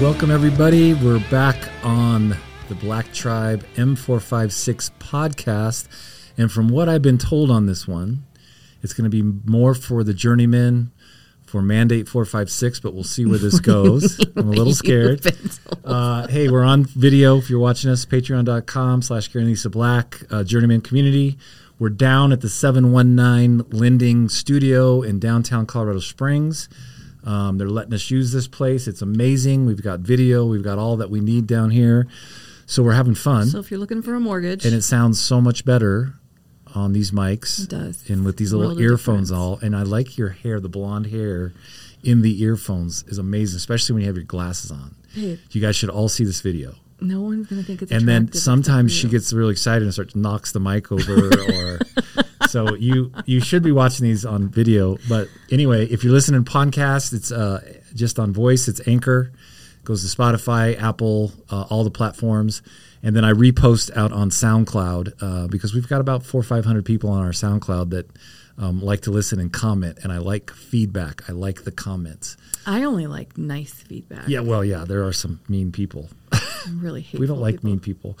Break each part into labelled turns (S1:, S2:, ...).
S1: Welcome, everybody. We're back on the Black Tribe M456 podcast. And from what I've been told on this one, it's going to be more for the journeymen for Mandate 456, but we'll see where this goes. I'm a little scared. Uh, hey, we're on video. If you're watching us, patreon.com slash and Lisa Black, uh, Journeyman Community. We're down at the 719 Lending Studio in downtown Colorado Springs. Um, they're letting us use this place. It's amazing. We've got video. We've got all that we need down here. So we're having fun.
S2: So if you're looking for a mortgage,
S1: and it sounds so much better on these mics.
S2: It does.
S1: And with these little earphones all. And I like your hair, the blonde hair in the earphones is amazing, especially when you have your glasses on.
S2: Babe.
S1: You guys should all see this video.
S2: no one's gonna think it's
S1: And then sometimes she gets really excited and starts knocks the mic over or so you you should be watching these on video. But anyway, if you're listening to podcast, it's uh, just on voice, it's Anchor, goes to Spotify, Apple, uh, all the platforms. And then I repost out on SoundCloud uh, because we've got about four or five hundred people on our SoundCloud that um, like to listen and comment, and I like feedback. I like the comments.
S2: I only like nice feedback.
S1: Yeah, well, yeah, there are some mean people.
S2: I really hate.
S1: we don't like
S2: people.
S1: mean people.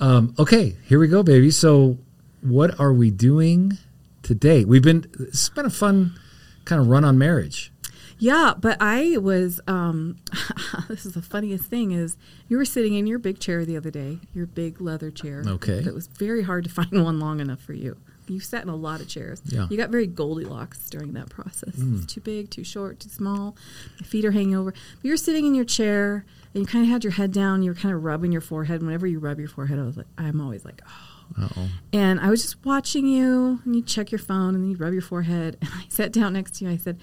S1: Um, okay, here we go, baby. So, what are we doing today? We've been. It's been a fun kind of run on marriage.
S2: Yeah, but I was. um This is the funniest thing is you were sitting in your big chair the other day, your big leather chair.
S1: Okay.
S2: It was very hard to find one long enough for you. You sat in a lot of chairs.
S1: Yeah. Hmm.
S2: You got very Goldilocks during that process. It's too big, too short, too small. My feet are hanging over. But you're sitting in your chair and you kind of had your head down. You were kind of rubbing your forehead. Whenever you rub your forehead, I was like, I'm always like, oh.
S1: Uh-oh.
S2: And I was just watching you, and you check your phone, and then you rub your forehead. And I sat down next to you. I said,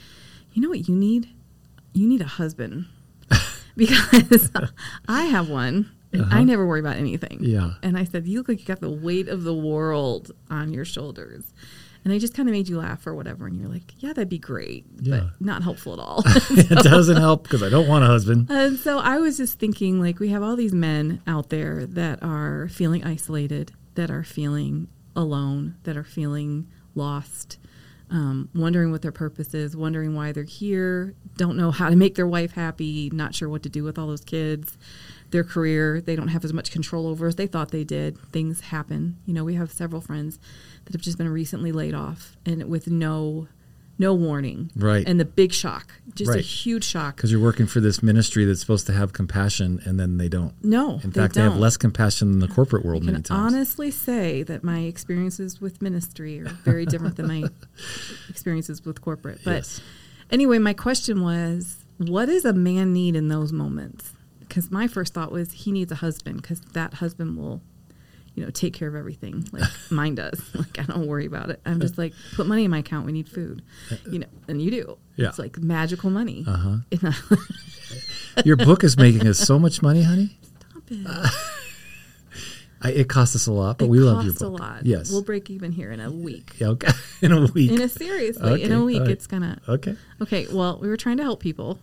S2: "You know what you need? You need a husband because I have one, and I never worry about anything."
S1: Uh-huh. Yeah.
S2: And I said, "You look like you got the weight of the world on your shoulders." And I just kind of made you laugh or whatever, and you're like, "Yeah, that'd be great,
S1: Yeah.
S2: but not helpful at all."
S1: it doesn't help because I don't want a husband.
S2: And so I was just thinking, like, we have all these men out there that are feeling isolated, that are feeling alone, that are feeling lost, um, wondering what their purpose is, wondering why they're here, don't know how to make their wife happy, not sure what to do with all those kids, their career, they don't have as much control over as they thought they did. Things happen. You know, we have several friends that have just been recently laid off and with no. No warning,
S1: Right.
S2: And the big shock, just a huge shock.
S1: Because you're working for this ministry that's supposed to have compassion, and then they don't.
S2: No,
S1: In
S2: they
S1: fact, they have less compassion than the corporate world
S2: I
S1: many
S2: can
S1: times.
S2: honestly say that my experiences with ministry are very different than my experiences with corporate. But
S1: Yes.
S2: anyway, my question was, what does a man need in those moments? Because my first thought was he needs a husband because that husband will, you know, take care of everything like mine does. Like I don't worry about it. I'm just like put money in my account. We need food, you know, and you do.
S1: Yeah.
S2: It's like magical money.
S1: Uh-huh. Your book is making us so much money, honey.
S2: Stop it.
S1: I, it costs us a lot, but
S2: it
S1: we love your book.
S2: a lot.
S1: Yes.
S2: we'll break even here in a week.
S1: Yeah, okay. In a week.
S2: In a seriously,
S1: okay.
S2: in a week,
S1: right.
S2: it's gonna.
S1: okay.
S2: Okay, well, we were trying to help people.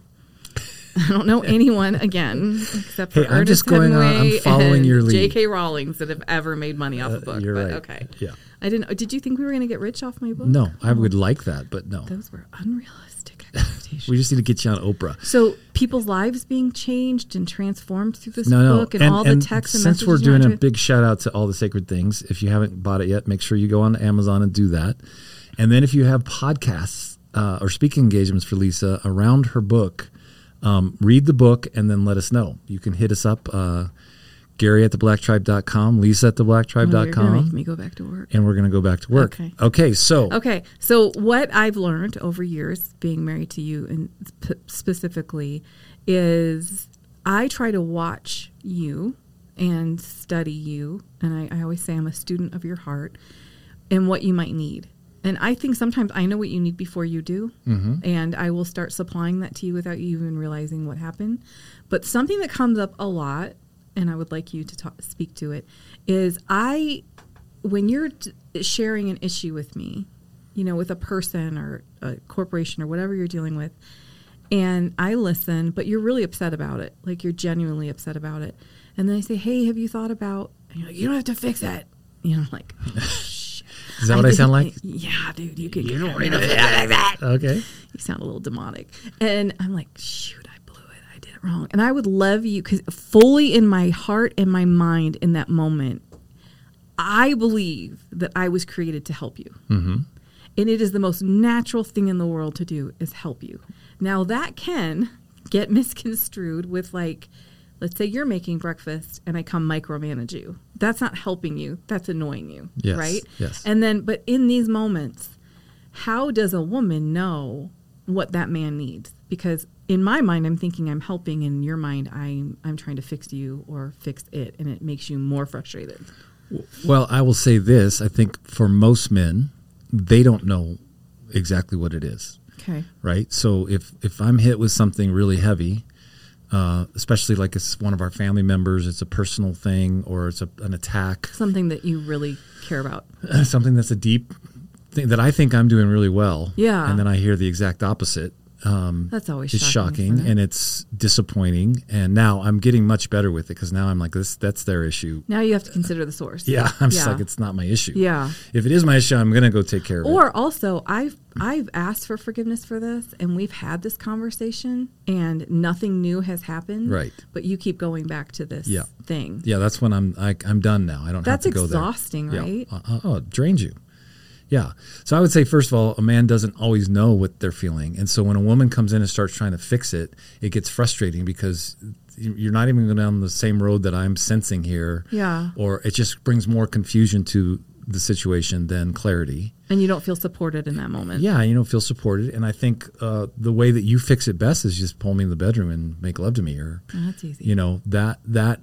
S2: I don't know anyone again except for
S1: Hey, I'm just going on- I'm following
S2: and
S1: your lead.
S2: J.K. Rowlings that have ever made money off a
S1: Uh,
S2: book.
S1: you're
S2: but
S1: right.
S2: okay,
S1: Yeah.
S2: I didn't. Did you think we were going to get rich off my book?
S1: No, I would like that, but no.
S2: Those were unrealistic expectations.
S1: We just need to get you on Oprah.
S2: so people's lives being changed and transformed through this
S1: No, no.
S2: book and, all the texts and
S1: since we're doing a
S2: to-
S1: big shout out to all the sacred things, if you haven't bought it yet, make sure you go on Amazon and do that. And then if you have podcasts uh, or speaking engagements for Lisa around her book, um, read the book and then let us know. You can hit us up, uh, Gary at theblacktribe.com, Lisa at
S2: Oh, you're make me go back to work.
S1: and we're going to go back to work.
S2: Okay.
S1: Okay, so
S2: Okay, so what I've learned over years being married to you, and sp- specifically, is I try to watch you and study you, and I, I always say I'm a student of your heart and what you might need. And I think sometimes I know what you need before you do, mm-hmm. and I will start supplying that to you without you even realizing what happened. But something that comes up a lot, and I would like you to talk, speak to it, is I when you're d- sharing an issue with me, you know, with a person or a corporation or whatever you're dealing with, and I listen, but you're really upset about it. Like you're genuinely upset about it. And then I say, Hey, have you thought about, and you're like, You don't have to fix it. You know, like.
S1: is that what I, sound like?
S2: Yeah, dude, you could. You don't need to fix it like that.
S1: Okay.
S2: You sound a little demonic. And I'm like, Shoot, I blew it. I didn't it wrong. And I would love you because fully in my heart and my mind in that moment, I believe that I was created to help you.
S1: Mm-hmm.
S2: And it is the most natural thing in the world to do is help you. Now that can get misconstrued with like, let's say you're making breakfast and I come micromanage you. That's not helping you. That's annoying you.
S1: Yes,
S2: Right?
S1: yes.
S2: And then, but in these moments, how does a woman know what that man needs? Because in my mind, I'm thinking I'm helping. In your mind, I'm I'm trying to fix you or fix it, and it makes you more frustrated.
S1: Well, I will say this: I think for most men, they don't know exactly what it is.
S2: Okay.
S1: right? So if if I'm hit with something really heavy, uh, especially like it's one of our family members, it's a personal thing or it's a, an attack,
S2: Something that you really care about.
S1: something that's a deep thing that I think I'm doing really well,
S2: Yeah.
S1: and then I hear the exact opposite. Um,
S2: That's always shocking,
S1: shocking and it's disappointing. And now I'm getting much better with it because now I'm like, this that's their issue.
S2: Now you have to consider the source.
S1: Yeah, I'm just like, it's not my issue.
S2: Yeah.
S1: If it is my issue, I'm gonna go take care of it.
S2: Or also, I've I've asked for forgiveness for this, and we've had this conversation, and nothing new has happened.
S1: Right.
S2: But you keep going back to this
S1: Yeah.
S2: thing.
S1: Yeah, that's when I'm I, I'm done now. I don't
S2: That's
S1: have to go
S2: exhausting,
S1: there.
S2: right?
S1: Yeah. Uh, oh, it drains you. Yeah. So I would say first of all, a man doesn't always know what they're feeling, and so when a woman comes in and starts trying to fix it, it gets frustrating because you- you're not even going down the same road that I'm sensing here.
S2: Yeah.
S1: Or it just brings more confusion to the situation than clarity.
S2: And you don't feel supported in that moment.
S1: Yeah, you don't feel supported, and I think uh, the way that you fix it best is just pull me in the bedroom and make love to me, or
S2: Oh, that's easy.
S1: you know that that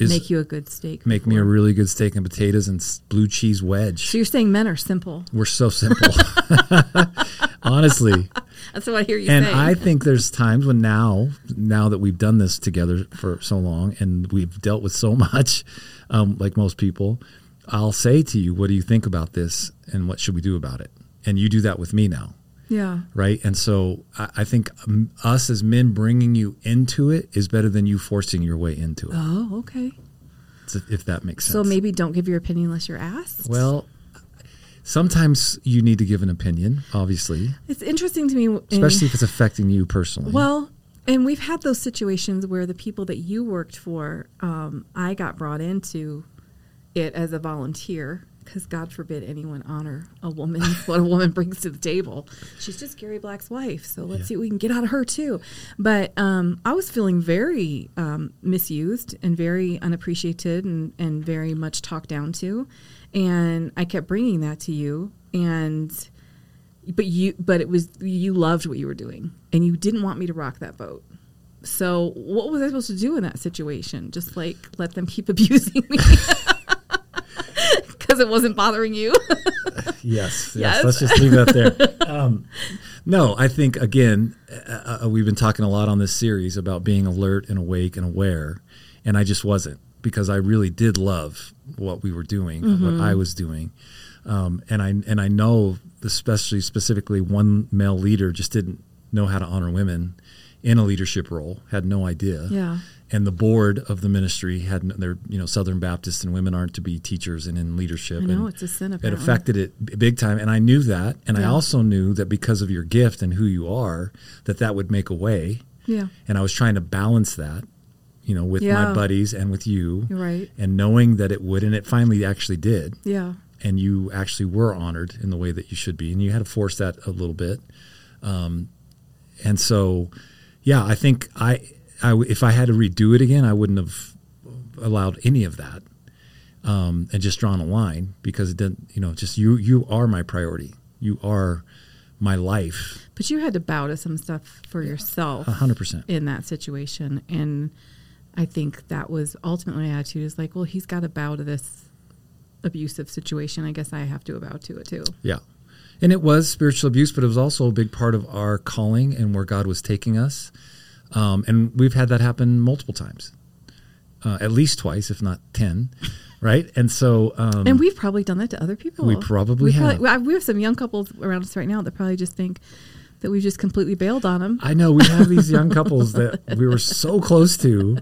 S1: is
S2: Make you a good steak.
S1: make me a really good steak and potatoes and blue cheese wedge.
S2: So you're saying men are simple.
S1: We're so simple, honestly.
S2: That's what I hear you
S1: And
S2: say.
S1: I think there's times when now, now that we've done this together for so long and we've dealt with so much, um, like most people, I'll say to you, "What do you think about this? And what should we do about it?" And you do that with me now,
S2: yeah.
S1: right? And so I, I think um, us as men bringing you into it is better than you forcing your way into it,
S2: Oh, okay.
S1: if that makes sense.
S2: So maybe don't give your opinion unless you're asked.
S1: Well, sometimes you need to give an opinion, obviously,
S2: it's interesting to me, in-
S1: especially if it's affecting you personally.
S2: Well, and we've had those situations where the people that you worked for, um, I got brought into it as a volunteer because God forbid anyone honor a woman, what a woman brings to the table. She's just Gary Black's wife, so let's
S1: Yeah.
S2: see what we can get out of her too. But um, I was feeling very um, misused and very unappreciated and, and very much talked down to, and I kept bringing that to you and but you but it was you loved what you were doing and you didn't want me to rock that boat so what was i supposed to do in that situation just like let them keep abusing me because it wasn't bothering you
S1: yes, yes,
S2: Yes.
S1: Let's just leave that there. um, no, I think again, uh, uh, we've been talking a lot on this series about being alert and awake and aware, and I just wasn't because I really did love what we were doing, what I was doing, um, and I and I know, especially specifically, one male leader just didn't know how to honor women in a leadership role, had no idea.
S2: Yeah.
S1: And the board of the ministry had they're you know Southern Baptists and women aren't to be teachers and in leadership.
S2: I know,
S1: and
S2: it's a sin,
S1: It affected it big time, and I knew that, and I also knew that because of your gift and who you are, that that would make a way.
S2: yeah.
S1: And I was trying to balance that, you know, with
S2: Yeah.
S1: my buddies and with you,
S2: right.
S1: and knowing that it would, and it finally actually did.
S2: Yeah.
S1: And you actually were honored in the way that you should be, and you had to force that a little bit. Um, and so, yeah, I think I, I, if I had to redo it again, I wouldn't have allowed any of that, um, and just drawn a line because it didn't, you know, just you, you are my priority. You are my life,
S2: but you had to bow to some stuff for yourself
S1: a hundred percent.
S2: in that situation and i think that was ultimately my attitude is like well he's got to bow to this abusive situation i guess i have to bow to it too
S1: Yeah. And it was spiritual abuse, but it was also a big part of our calling and where God was taking us. Um, and we've had that happen multiple times, uh, at least twice, if not 10. Right. And so, um,
S2: And we've probably done that to other people.
S1: We probably have.
S2: we we have some young couples around us right now that probably just think that we've just completely bailed on them.
S1: I know we have these young couples that we were so close to,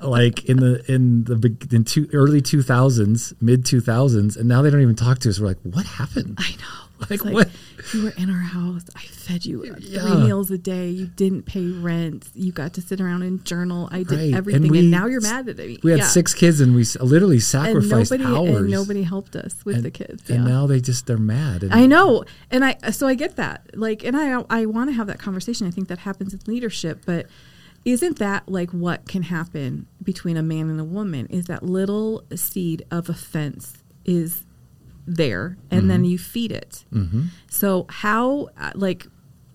S1: like in the in the in two, early two thousands, mid two thousands, and now they don't even talk to us. We're like, what happened?
S2: I know.
S1: Like,
S2: like
S1: what?
S2: you were in our house. I fed you three
S1: Yeah.
S2: meals a day. You didn't pay rent. You got to sit around and journal. I did
S1: Right.
S2: Everything, and,
S1: we-
S2: now you're mad at me.
S1: We had
S2: Yeah.
S1: six kids and we literally
S2: and
S1: sacrificed
S2: nobody
S1: hours.
S2: and nobody helped us with
S1: And-
S2: the kids.
S1: And
S2: yeah.
S1: now they just they're mad. And
S2: I know, and I so I get that. Like, and I I want to have that conversation. I think that happens in leadership, but isn't that like what can happen between a man and a woman? Is that little seed of offense is there, and then you feed it.
S1: Mhm.
S2: So how uh, like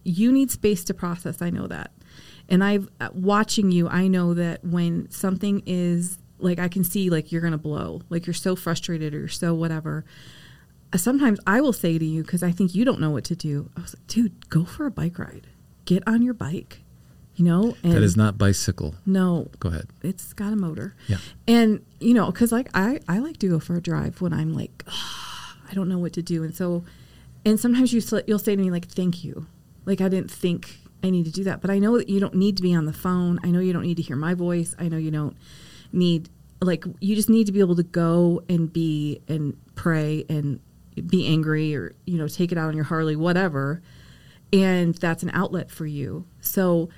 S2: you need space to process. I know that, and I've uh, watching you. I know that when something is like I can see like you're gonna blow, like you're so frustrated or you're so whatever. Uh, Sometimes I will say to you because I think you don't know what to do. I was like, dude, go for a bike ride. Get on your bike. You know, and
S1: that is not bicycle.
S2: no,
S1: Go ahead.
S2: it's got a motor.
S1: Yeah.
S2: And you know, because like I I like to go for a drive when I'm like I don't know what to do, and so and sometimes you you'll say to me like thank you, like I didn't think I need to do that, but I know that you don't need to be on the phone. I know you don't need to hear my voice. I know you don't need like you just need to be able to go and be and pray and be angry or you know take it out on your Harley whatever and that's an outlet for you. So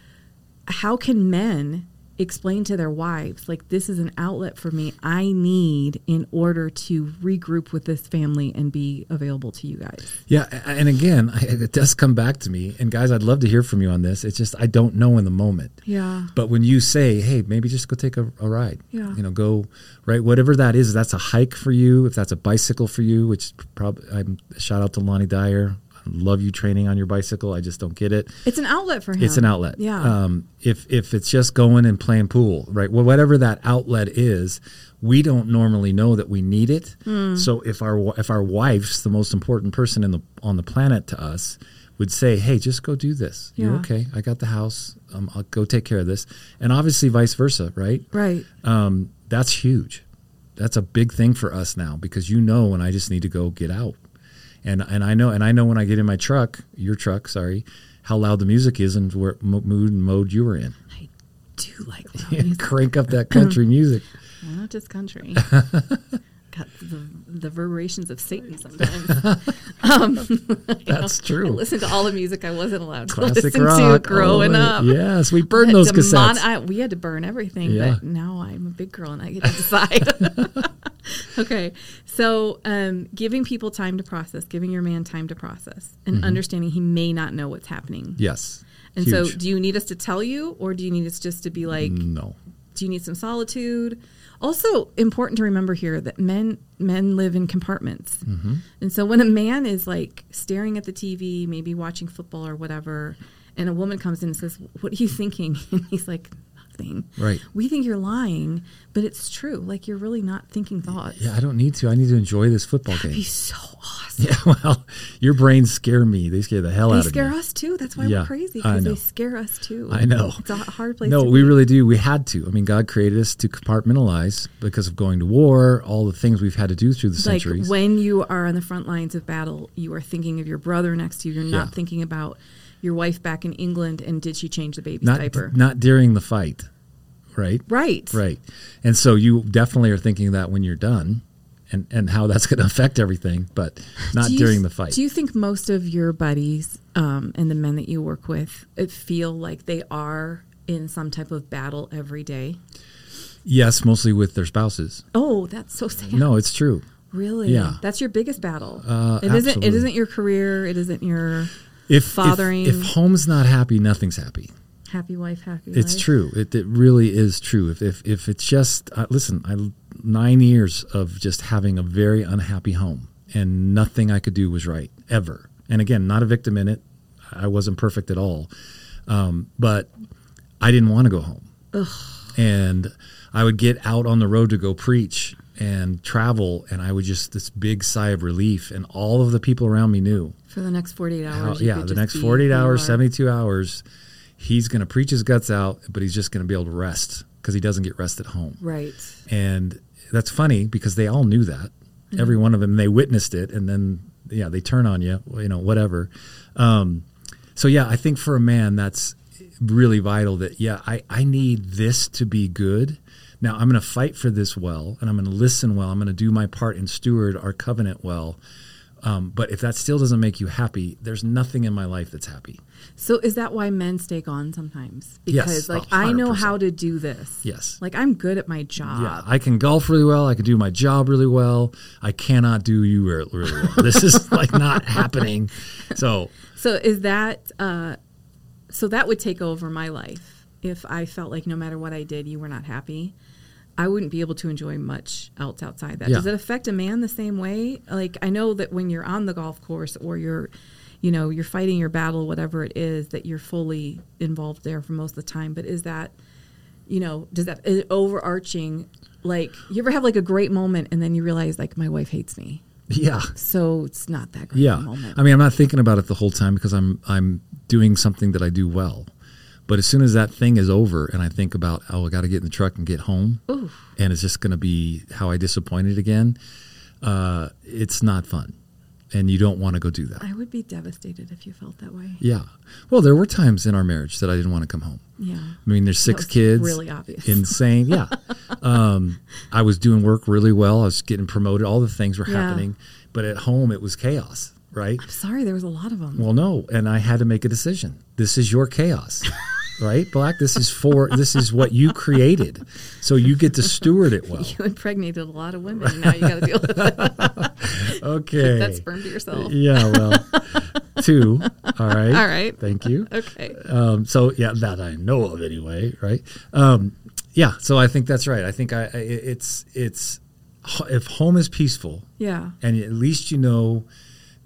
S2: how can men explain to their wives like this is an outlet for me I need in order to regroup with this family and be available to you guys.
S1: Yeah, and again, it does come back to me. And guys, I'd love to hear from you on this. It's just I don't know in the moment.
S2: Yeah.
S1: But when you say, "Hey, maybe just go take a, a ride,"
S2: Yeah.
S1: you know, go right, whatever that is. If that's a hike for you, if that's a bicycle for you, which probably I'm shout out to Lonnie Dyer. Love you training on your bicycle. I just don't get it.
S2: It's an outlet for him.
S1: It's an outlet.
S2: Yeah.
S1: Um, if if it's just going and playing pool, right? Well, whatever that outlet is, we don't normally know that we need it.
S2: Hmm.
S1: So if our if our wife's the most important person in the on the planet to us, would say, "Hey, just go do this. You're okay. I got the house. Um, I'll go take care of this." And obviously, vice versa, right?
S2: right.
S1: Um, that's huge. That's a big thing for us now because you know when I just need to go get out, and and I know and I know when I get in my truck, your truck, sorry, how loud the music is and what mo- mood and mode you were in.
S2: I do like loud music.
S1: Crank up that country music.
S2: Well, not just country. Got the, the reverberations of Satan sometimes. um,
S1: That's
S2: I
S1: true.
S2: listened to all the music I wasn't allowed to
S1: Classic
S2: listen
S1: rock.
S2: to growing up.
S1: Yes, we burned those
S2: to
S1: cassettes.
S2: mon- I, we had to burn everything,
S1: Yeah.
S2: but now I'm a big girl and I get to decide. okay, so um, giving people time to process, giving your man time to process, and understanding he may not know what's happening.
S1: yes.
S2: And so, do you need us to tell you, or do you need us just to be like,
S1: no.
S2: do you need some solitude? Also, important to remember here that men men live in compartments,
S1: Mm-hmm.
S2: and so when a man is like staring at the TV, maybe watching football or whatever, and a woman comes in and says, "What are you thinking?" and he's like, "Nothing."
S1: Right.
S2: We think you're lying, but it's true. Like you're really not thinking thoughts.
S1: Yeah, I don't need to. I need to enjoy this football
S2: That'd
S1: game.
S2: be so awesome.
S1: Yeah, well, your brains scare me. They scare the hell
S2: They
S1: out of me.
S2: They scare us too. That's why
S1: Yeah,
S2: we're crazy because they scare us too.
S1: I know.
S2: It's a hard place.
S1: No, we
S2: be.
S1: really do. We had to. I mean, God created us to compartmentalize because of going to war, all the things we've had to do through the
S2: like
S1: centuries.
S2: when you are on the front lines of battle, you are thinking of your brother next to you. You're not
S1: Yeah.
S2: thinking about your wife back in England and did she change the baby's
S1: not
S2: diaper?
S1: not during the fight, right?
S2: right.
S1: Right. And so you definitely are thinking that when you're done and, and how that's going to affect everything, but not
S2: you-
S1: during the fight.
S2: Do you think most of your buddies um, and the men that you work with feel like they are in some type of battle every day?
S1: yes, mostly with their spouses.
S2: Oh, that's so sad.
S1: No, it's true.
S2: Really?
S1: Yeah.
S2: That's your biggest battle.
S1: Uh,
S2: it isn't. It
S1: absolutely.
S2: isn't your career. It isn't your
S1: If,
S2: Fathering-
S1: if if home's not happy, nothing's happy.
S2: Happy wife, happy
S1: It's
S2: life.
S1: true. It, it really is true. If if, if it's just uh, listen, I nine years of just having a very unhappy home, and nothing I could do was right ever. And again, not a victim in it. I wasn't perfect at all, um, but I didn't want to go home. And I would get out on the road to go preach and travel, and I would just this big sigh of relief, and all of the people around me knew
S2: For the next 48 hours.
S1: how, yeah, the next 48 hours, 72 hours, he's going to preach his guts out, but he's just going to be able to rest because he doesn't get rest at home.
S2: Right.
S1: And that's funny because they all knew that. Every one of them, they witnessed it, and then, yeah, they turn on you, you know, whatever. Um, so, yeah, I think for a man, that's really vital that, yeah, I, I need this to be good. Now, I'm going to fight for this well, and I'm going to listen well. I'm going to do my part and steward our covenant well Um, but if that still doesn't make you happy, there's nothing in my life that's happy.
S2: So is that why men stay gone sometimes?
S1: Yes,
S2: Because
S1: a
S2: like I know how to do this.
S1: Yes.
S2: Like I'm good at my job.
S1: Yeah, I can golf really well. I can do my job really well. I cannot do you really well. this is like not happening. So
S2: So is that uh so that would take over my life if I felt like no matter what I did you were not happy. I wouldn't be able to enjoy much else outside that.
S1: Yeah.
S2: Does it affect a man the same way? Like I know that when you're on the golf course or you're you know, you're fighting your battle whatever it is that you're fully involved there for most of the time, but is that you know, does that overarching like you ever have like a great moment and then you realize like my wife hates me.
S1: yeah,
S2: So it's not that great
S1: yeah.
S2: moment.
S1: I mean, I'm not thinking about it the whole time because I'm I'm doing something that I do well. But as soon as that thing is over, and I think about, oh, I got to get in the truck and get home,
S2: Oof.
S1: and it's just going to be how I disappointed again. Uh, it's not fun, and you don't want to go do that.
S2: I would be devastated if you felt that way.
S1: Yeah. Well, there were times in our marriage that I didn't want to come home.
S2: Yeah.
S1: I mean, there's six kids.
S2: really obvious.
S1: Insane. Yeah. um, I was doing work really well. I was getting promoted. All the things were
S2: Yeah.
S1: happening. But at home, it was chaos, right?
S2: Sorry, there was a lot of them.
S1: Well, no. And I had to make a decision. This is your chaos, right? Black, this is for, this is what you created. So you get to steward it well.
S2: you impregnated a lot of women. Now you got to deal with that.
S1: Okay.
S2: that sperm to yourself.
S1: Yeah. Well, two. All right.
S2: All right.
S1: Thank you.
S2: Okay.
S1: Um, so yeah, that I know of anyway, right? Um, yeah, so I think that's right. I think I, I it's it's if home is peaceful
S2: Yeah.
S1: and at least you know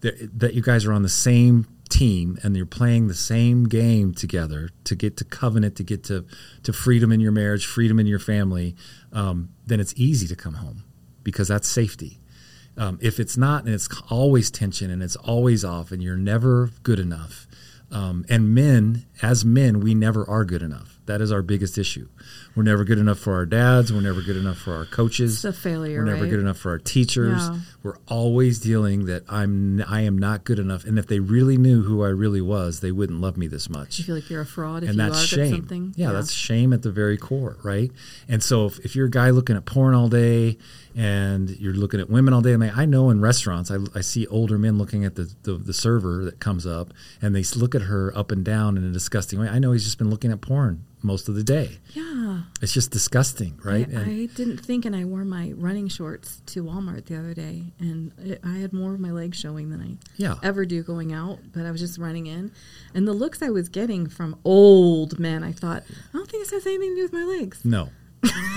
S1: that that you guys are on the same team and you're playing the same game together to get to covenant to get to to freedom in your marriage, freedom in your family, um, then it's easy to come home because that's safety. Um, if it's not and it's always tension and it's always off and you're never good enough, um, and men, as men, we never are good enough. That is our biggest issue. We're never good enough for our dads. We're never good enough for our coaches.
S2: It's a failure,
S1: We're never
S2: right?
S1: good enough for our teachers.
S2: Yeah.
S1: We're always dealing that I'm I am not good enough. And if they really knew who I really was, they wouldn't love me this much
S2: you feel like you're a fraud if
S1: and
S2: you
S1: that's shame.
S2: something?
S1: Yeah, that's shame at the very core, right? And so if, if you're a guy looking at porn all day and you're looking at women all day, I, I know in restaurants, I, I see older men looking at the, the, the server that comes up and they look at her up and down in a disgusting way. I know he's just been looking at porn most of the day.
S2: Yeah.
S1: It's just disgusting, right?
S2: I,
S1: And-
S2: I didn't think, and I wore my running shorts to Walmart the other day, and it, I had more of my legs showing than I
S1: yeah.
S2: ever do going out. But I was just running in, and the looks I was getting from old men, I thought, I don't think this has anything to do with my legs.
S1: No.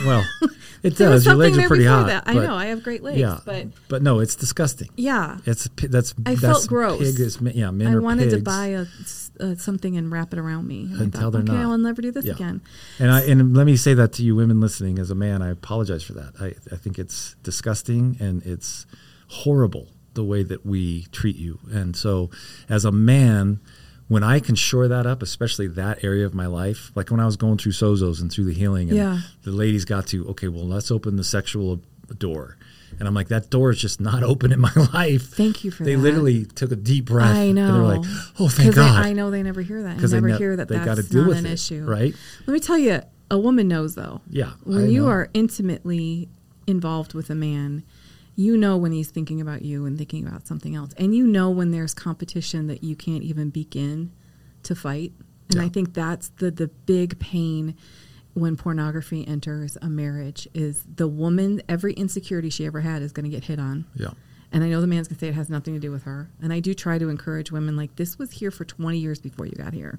S1: Well, it does. Your legs are pretty hot.
S2: that. I know I have great legs,
S1: Yeah,
S2: but
S1: but no, it's disgusting.
S2: yeah,
S1: It's that's
S2: I
S1: that's
S2: felt gross.
S1: Pig is, yeah, men
S2: I
S1: are
S2: wanted to buy a, uh, something and wrap it around me. And
S1: Until
S2: thought,
S1: they're
S2: okay,
S1: not.
S2: I'll never do this
S1: Yeah.
S2: again.
S1: And I and let me say that to you women listening as a man, I apologize for that. I, I think it's disgusting and it's horrible the way that we treat you. And so as a man, when I can shore that up, especially that area of my life, like when I was going through Sozos and through the healing and
S2: Yeah.
S1: the ladies got to, okay, well let's open the sexual door. And I'm like, that door is just not open in my life.
S2: Thank you for
S1: they
S2: that.
S1: They literally took a deep breath.
S2: I know.
S1: And they're like, oh, thank
S2: 'Cause they-
S1: God.
S2: I know they never hear that. I
S1: 'Cause they
S2: never
S1: ne-
S2: hear that
S1: they
S2: that's
S1: deal
S2: not
S1: with
S2: an
S1: it,
S2: issue.
S1: right?
S2: Let me tell you, a woman knows though.
S1: Yeah,
S2: When
S1: I
S2: you
S1: know.
S2: are intimately involved with a man, you know when he's thinking about you and thinking about something else. And you know when there's competition that you can't even begin to fight. And
S1: Yeah.
S2: I think that's the the big pain when pornography enters a marriage is the woman every insecurity she ever had is going to get hit on.
S1: Yeah.
S2: And I know the man's gonna say it has nothing to do with her. And I do try to encourage women like this was here for 20 years before you got here.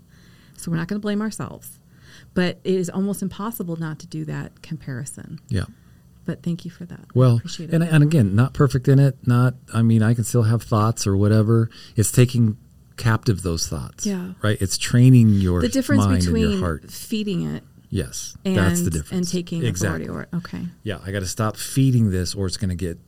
S2: So we're not gonna blame ourselves. But it is almost impossible not to do that comparison.
S1: Yeah.
S2: But thank you for that.
S1: Well,
S2: it.
S1: and, and again, not perfect in it. Not, I mean, I can still have thoughts or whatever. It's taking captive those thoughts.
S2: Yeah.
S1: Right. It's training your
S2: the difference between
S1: your heart.
S2: feeding it
S1: Yes,
S2: and
S1: that's the difference.
S2: and taking
S1: exactly.
S2: authority over it. Okay.
S1: Yeah, I got to stop feeding this, or it's going to get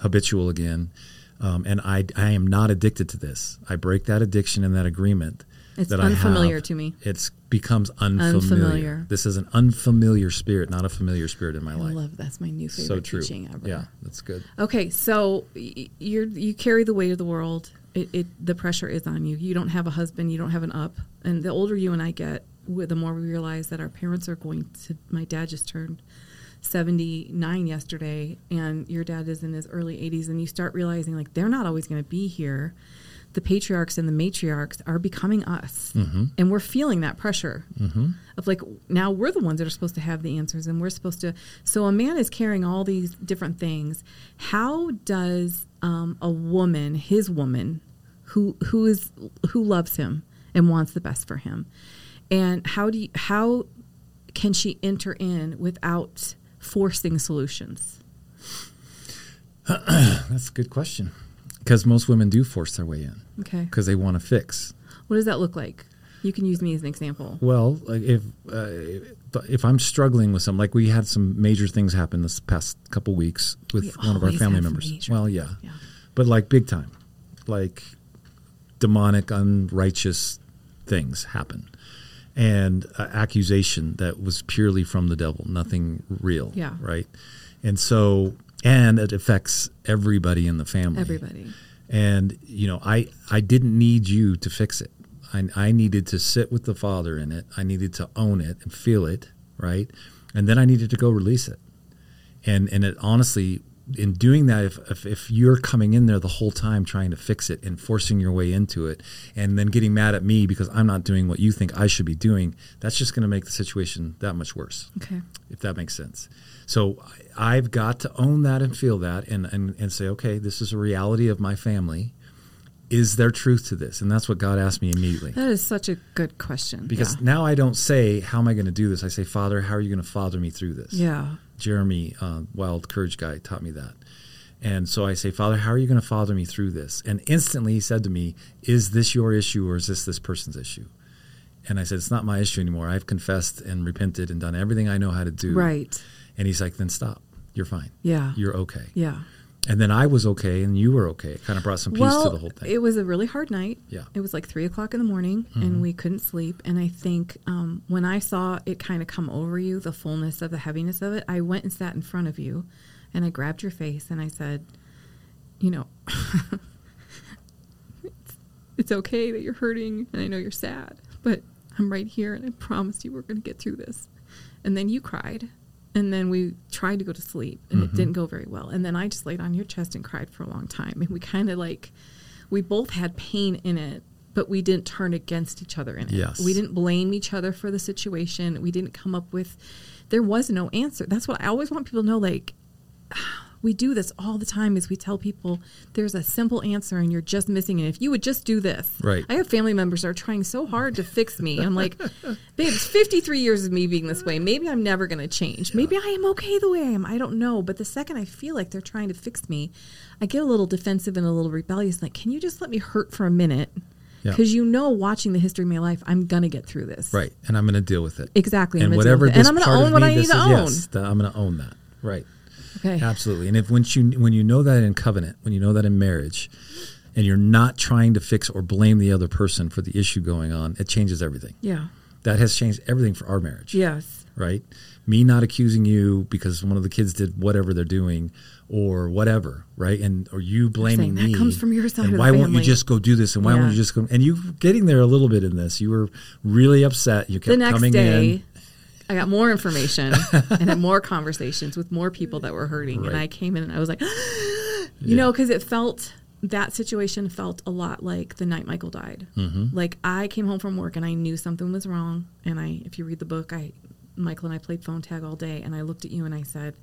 S1: habitual again. Um, and I, I am not addicted to this. I break that addiction and that agreement.
S2: It's
S1: that I
S2: unfamiliar to me.
S1: It's becomes unfamiliar.
S2: Unfamiliar.
S1: This is an unfamiliar spirit, not a familiar spirit in my
S2: I
S1: life.
S2: love that's my new favorite
S1: so true.
S2: teaching ever.
S1: Yeah, that's good.
S2: Okay, so you're you carry the weight of the world. It, it the pressure is on you. You don't have a husband. You don't have an up. And the older you and I get, the more we realize that our parents are going to. My dad just turned 79 yesterday and your dad is in his early 80s and you start realizing like they're not always going to be here the patriarchs and the matriarchs are becoming us. And we're feeling that pressure of like now we're the ones that are supposed to have the answers and we're supposed to so a man is carrying all these different things. How does um, a woman his woman who who is who loves him and wants the best for him? And how do you, how can she enter in without forcing solutions?
S1: That's a good question. Because most women do force their way in
S2: okay
S1: because they want to fix.
S2: what does that look like you can use me as an example
S1: Well, like if uh, if I'm struggling with some, like we had some major things happen this past couple weeks with
S2: We
S1: one of our family members.
S2: major-
S1: Well, yeah,
S2: yeah
S1: but like big time, like demonic, unrighteous things happen, and uh, accusation that was purely from the devil, nothing real.
S2: Yeah.
S1: right. And so, and it affects everybody in the family.
S2: everybody.
S1: And you know i i didn't need you to fix it. I, I needed to sit with the father in it. I needed to own it and feel it right? And then i needed to go release it. And and it honestly in doing that if, if if you're coming in there the whole time trying to fix it and forcing your way into it and then getting mad at me because i'm not doing what you think i should be doing that's just going to make the situation that much worse.
S2: Okay.
S1: If that makes sense. So I've got to own that and feel that and, and, and say, okay, this is a reality of my family. Is there truth to this? And that's what God asked me immediately.
S2: that is such a good question
S1: Because
S2: yeah.
S1: now I don't say, how am I going to do this? I say, Father, how are you going to father me through this?
S2: yeah
S1: Jeremy, uh, Wild Courage Guy, taught me that. And so I say, Father, how are you going to father me through this? And instantly he said to me, Is this your issue or is this this person's issue? And I said, It's not my issue anymore. I've confessed and repented and done everything I know how to do.
S2: right
S1: And he's like, Then stop. You're fine.
S2: yeah
S1: You're okay.
S2: yeah
S1: And then I was okay and you were okay. It kind of brought some peace
S2: well,
S1: to the whole thing.
S2: it was a really hard night.
S1: Yeah. Mm-hmm.
S2: It was like three o'clock in the morning, and we couldn't sleep. And I think um, when I saw it kind of come over you, the fullness of the heaviness of it, I went and sat in front of you, and I grabbed your face and I said, "You know, it's, it's okay that you're hurting, and I know you're sad, but I'm right here, and I promised you we're going to get through this." And then you cried. And then we tried to go to sleep, and
S1: Mm-hmm.
S2: it didn't go very well. And then I just laid on your chest and cried for a long time. And we kind of like, we both had pain in it, but we didn't turn against each other in it.
S1: Yes.
S2: We didn't blame each other for the situation. We didn't come up with, there was no answer. That's what I always want people to know. Like, we do this all the time is we tell people there's a simple answer and you're just missing it. If you would just do this.
S1: Right.
S2: I have family members that are trying so hard to fix me. I'm like, babe, it's 53 years of me being this way. Maybe I'm never going to change. Maybe I am okay the way I am. I don't know. But the second I feel like they're trying to fix me, I get a little defensive and a little rebellious. Like, can you just let me hurt for a minute?
S1: Yeah.
S2: Because you know, watching the history of my life, I'm going to get through this.
S1: right. And I'm going to deal with it.
S2: Exactly. I'm
S1: And
S2: deal
S1: whatever
S2: with it. And
S1: this
S2: I'm going to own what
S1: me
S2: I need to
S1: is-
S2: own.
S1: Yes, I'm going to own that. Right.
S2: Okay.
S1: Absolutely. And if once you when you know that in covenant, when you know that in marriage, and you're not trying to fix or blame the other person for the issue going on, it changes everything.
S2: Yeah.
S1: That has changed everything for our marriage.
S2: Yes.
S1: Right? Me not accusing you because one of the kids did whatever they're doing or whatever, right? And or you blaming
S2: saying, "That comes from your side
S1: And
S2: of the
S1: why won't you just go do this? And why
S2: Yeah.
S1: won't you just go? And you getting there a little bit in this. You were really upset. You kept
S2: the next
S1: coming
S2: day
S1: in.
S2: I got more information and had more conversations with more people that were hurting and i came in and i was like you
S1: Yeah.
S2: know because it felt that situation felt a lot like the night michael died
S1: Mm-hmm.
S2: like i came home from work and i knew something was wrong and i if you read the book i michael and i played phone tag all day and i looked at you and i said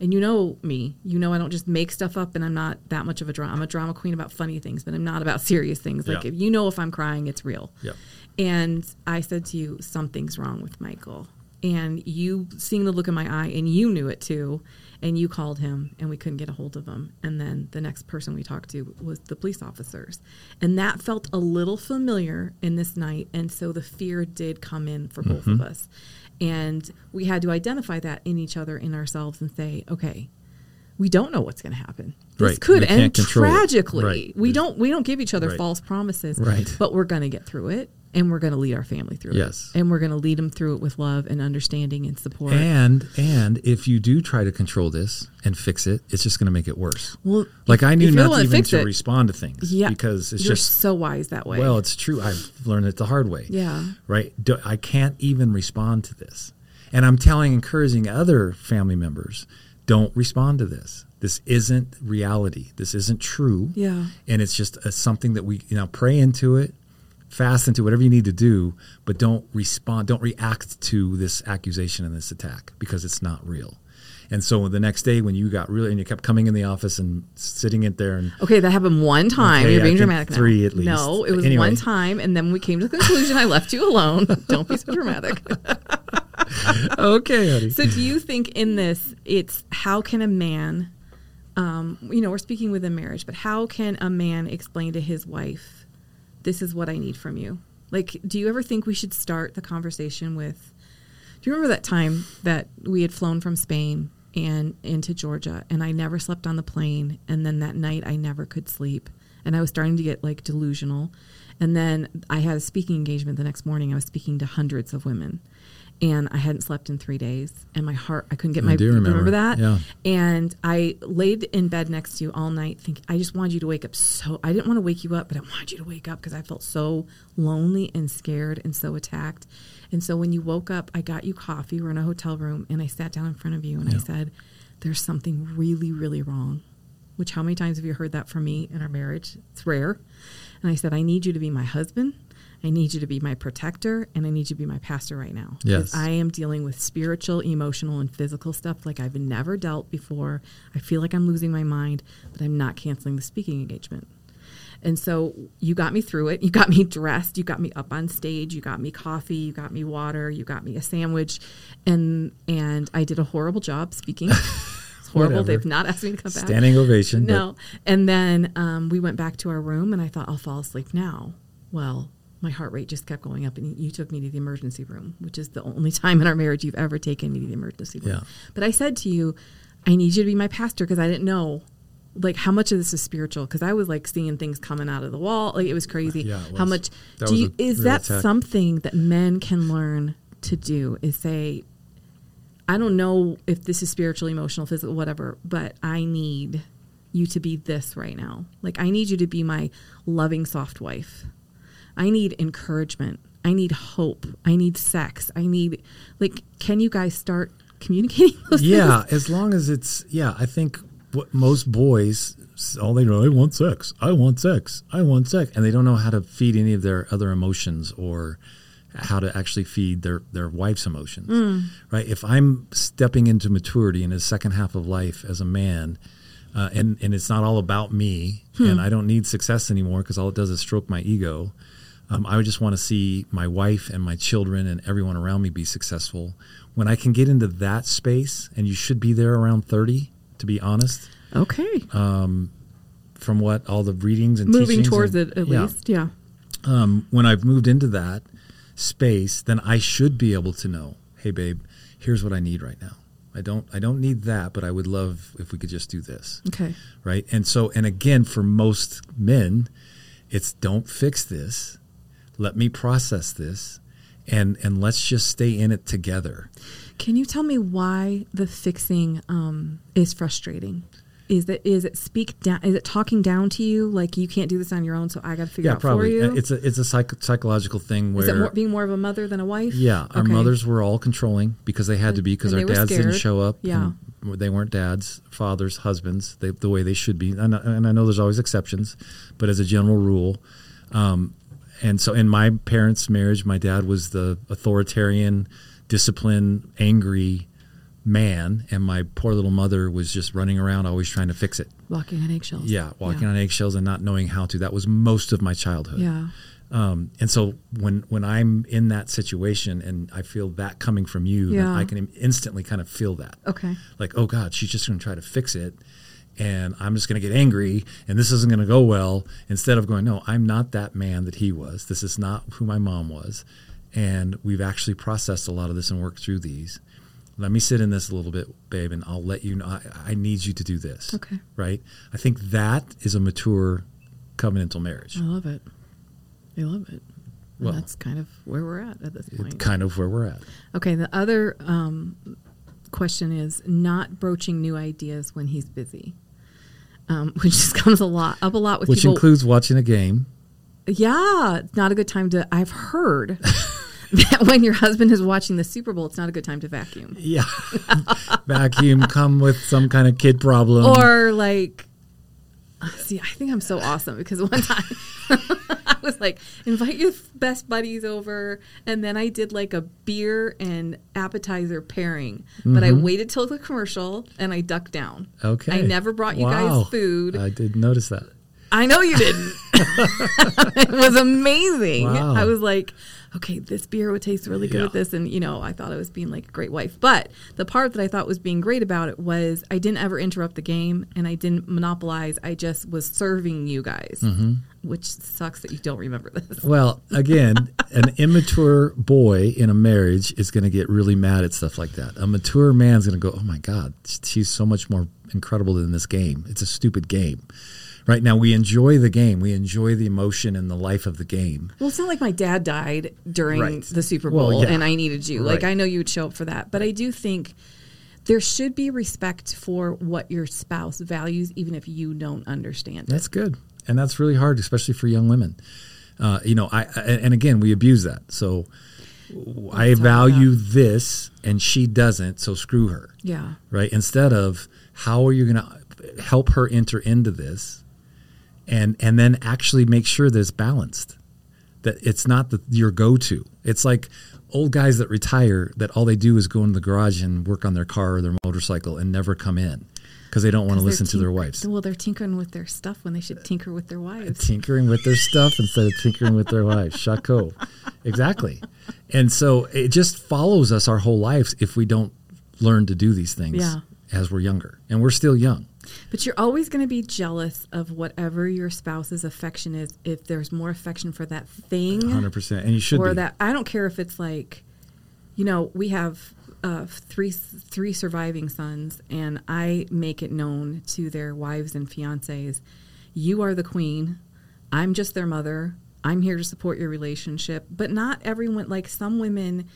S2: and you know me you know i don't just make stuff up and i'm not that much of a drama i'm a drama queen about funny things but i'm not about serious things like
S1: Yeah.
S2: if you know if i'm crying it's real
S1: Yep.
S2: and I said to you, something's wrong with Michael. And you seeing the look in my eye, and you knew it too. And you called him, and we couldn't get a hold of him. And then the next person we talked to was the police officers. And that felt a little familiar in this night. And so the fear did come in for both of us. And we had to identify that in each other, in ourselves, and say, okay, we don't know what's going to happen. This
S1: Right.
S2: could end tragically.
S1: Right.
S2: We don't we don't give each other
S1: Right.
S2: false promises.
S1: Right.
S2: But we're going to get through it and we're going to lead our family through
S1: Yes.
S2: it. Yes. And we're going to lead them through it with love and understanding and support.
S1: And and if you do try to control this and fix it, it's just going to make it worse.
S2: well,
S1: Like
S2: if-
S1: I knew not even to
S2: it,
S1: respond to things.
S2: Yeah,
S1: because it's
S2: you're
S1: just
S2: so wise that way.
S1: well, it's true. I've learned it the hard way.
S2: yeah,
S1: Right. Do, I can't even respond to this. And I'm telling, encouraging other family members, don't respond to this. This isn't reality. This isn't true.
S2: Yeah.
S1: And it's just a, something that we, you know, pray into it, fast into whatever you need to do, but don't respond, don't react to this accusation and this attack because it's not real. And so the next day when you got really, and you kept coming in the office and sitting in there and
S2: Okay, that happened one time.
S1: Okay,
S2: You're being dramatic now.
S1: three at least.
S2: No, it was
S1: Anyway.
S2: one time, and then we came to the conclusion. I left you alone. Don't be so dramatic.
S1: okay, honey.
S2: So, do you think in this, it's how can a man, um, you know, we're speaking within marriage, but how can a man explain to his wife, this is what I need from you? Like, do you ever think we should start the conversation with, do you remember that time that we had flown from Spain and into Georgia and I never slept on the plane? And then that night I never could sleep and I was starting to get like delusional. And then I had a speaking engagement the next morning. I was speaking to hundreds of women and I hadn't slept in three days, and my heart I couldn't get
S1: I
S2: my.
S1: do remember.
S2: that?
S1: Yeah.
S2: And I laid in bed next to you all night, thinking I just wanted you to wake up. So I didn't want to wake you up, but I wanted you to wake up because I felt so lonely and scared and so attacked. And so when you woke up, I got you coffee. We're in a hotel room, and I sat down in front of you and I said, "There's something really, really wrong." Which how many times have you heard that from me in our marriage? It's rare. And I said, I need you to be my husband. I need you to be my protector and I need you to be my pastor right now.
S1: Yes.
S2: I am dealing with spiritual, emotional, and physical stuff like I've never dealt before. I feel like I'm losing my mind, but I'm not canceling the speaking engagement. And so you got me through it. You got me dressed. You got me up on stage. You got me coffee. You got me water. You got me a sandwich, and and I did a horrible job speaking. It's horrible.
S1: Whatever.
S2: They've not asked me to come back.
S1: Standing ovation.
S2: No. And then um, we went back to our room, and I thought, I'll fall asleep now. Well, my heart rate just kept going up, and you took me to the emergency room, which is the only time in our marriage you've ever taken me to the emergency room.
S1: Yeah.
S2: But I said to you, I need you to be my pastor because I didn't know. Like how much of this is spiritual? Because I was like seeing things coming out of the wall. Like it was crazy.
S1: Yeah, it
S2: How much
S1: That
S2: do you? Is that
S1: attack.
S2: something that men can learn to do? Is say, I don't know if this is spiritual, emotional, physical, whatever, but I need you to be this right now. Like, I need you to be my loving, soft wife. I need encouragement. I need hope. I need sex. I need, like, can you guys start communicating those
S1: yeah,
S2: things?
S1: as long as it's yeah, I think what most boys all they know I want sex. I want sex. I want sex and they don't know how to feed any of their other emotions or how to actually feed their their wife's emotions. Right? If I'm stepping into maturity in the second half of life as a man uh, and and it's not all about me and I don't need success anymore because all it does is stroke my ego. Um, I would just want to see my wife and my children and everyone around me be successful. When I can get into that space, and you should be there around 30, to be honest,
S2: Okay.
S1: Um, from what all the readings and
S2: Moving towards
S1: and-
S2: it, at
S1: yeah.
S2: least. Yeah.
S1: Um, when I've moved into that space, then I should be able to know, hey, babe, here's what I need right now. I don't, I don't need that, but I would love if we could just do this.
S2: Okay.
S1: right? And so, and again, for most men, it's don't fix this. Let me process this, and and let's just stay in it together.
S2: Can you tell me why the fixing um, is frustrating? Is it is it speak down? Is it talking down to you like you can't do this on your own? So I got to figure
S1: Yeah,
S2: out
S1: probably.
S2: for you.
S1: It's a it's a psych- psychological thing where
S2: is it more, being more of a mother than a wife?
S1: yeah, our
S2: Okay.
S1: mothers were all controlling because they had to be because our dads didn't show up.
S2: Yeah.
S1: and they weren't dads, fathers, husbands, they, the way they should be. And, I- and I know there's always exceptions, but as a general rule, um, and so in my parents' marriage, my dad was the authoritarian, disciplined, angry man, and my poor little mother was just running around, always trying to fix it.
S2: walking on eggshells.
S1: Yeah, walking on eggshells and not knowing how to. That was most of my childhood.
S2: Yeah.
S1: Um, and so when when I'm in that situation and I feel that coming from you, then
S2: Yeah.
S1: I can instantly kind of feel that.
S2: Okay.
S1: Like, oh God, she's just going to try to fix it, and I'm just going to get angry, and this isn't going to go well. Instead of going, no, I'm not that man that he was. This is not who my mom was, and we've actually processed a lot of this and worked through these. Let me sit in this a little bit, babe, and I'll let you know. I, I need you to do this.
S2: Okay.
S1: Right. I think that is a mature covenantal marriage.
S2: I love it. I love it. And
S1: Well,
S2: that's kind of where we're at at this point.
S1: Kind of where we're at.
S2: Okay. The other um, question is not broaching new ideas when he's busy, um, which just comes a lot up a lot with people.
S1: Which
S2: people.
S1: includes watching a game.
S2: Yeah, it's not a good time to. I've heard that when your husband is watching the Super Bowl, it's not a good time to vacuum.
S1: Yeah. Vacuum come with some kind of kid problem.
S2: Or like, Uh, see, I think I'm so awesome because one time I was like, invite your best buddies over, and then I did like a beer and appetizer pairing. But I mm-hmm. waited till the commercial and I ducked down.
S1: okay.
S2: I never brought you
S1: Wow.
S2: guys food.
S1: I didn't notice that.
S2: I know you didn't. it was amazing.
S1: Wow.
S2: I was like, okay, this beer would taste really good
S1: Yeah.
S2: with this. And, you know, I thought I was being like a great wife. But the part that I thought was being great about it was I didn't ever interrupt the game and I didn't monopolize. I just was serving you guys,
S1: Mm-hmm.
S2: which sucks that you don't remember this.
S1: Well, again, an immature boy in a marriage is going to get really mad at stuff like that. A mature man's going to go, "Oh my God, she's so much more incredible than this game. It's a stupid game." Right now, we enjoy the game. We enjoy the emotion and the life of the game.
S2: Well, it's not like my dad died during
S1: Right.
S2: the Super
S1: Well,
S2: Bowl
S1: yeah.
S2: and I needed you. Like, I know you would show up for that. But I do think there should be respect for what your spouse values, even if you don't understand it.
S1: That's good, and that's really hard, especially for young women. Uh, you know, I I- and again, we abuse that. So I value this, and she doesn't. So screw her.
S2: Yeah.
S1: right? Instead of how are you going to help her enter into this, and and then actually make sure that it's balanced, that it's not the, your go to. It's like old guys that retire that all they do is go into the garage and work on their car or their motorcycle and never come in because they don't want to listen to their wives.
S2: Well, they're tinkering with their stuff when they should tinker with their wives.
S1: tinkering with their stuff instead of tinkering with their wives. Chaco. Exactly. And so it just follows us our whole lives if we don't learn to do these things
S2: Yeah.
S1: as we're younger. And we're still young.
S2: But you're always going to be jealous of whatever your spouse's affection is. If there's more affection for that thing,
S1: 100%. And you should
S2: or
S1: be.
S2: that I don't care if it's like, you know, we have uh, three three surviving sons, and I make it known to their wives and fiancés, you are the queen. I'm just their mother. I'm here to support your relationship. But not everyone. Like some women,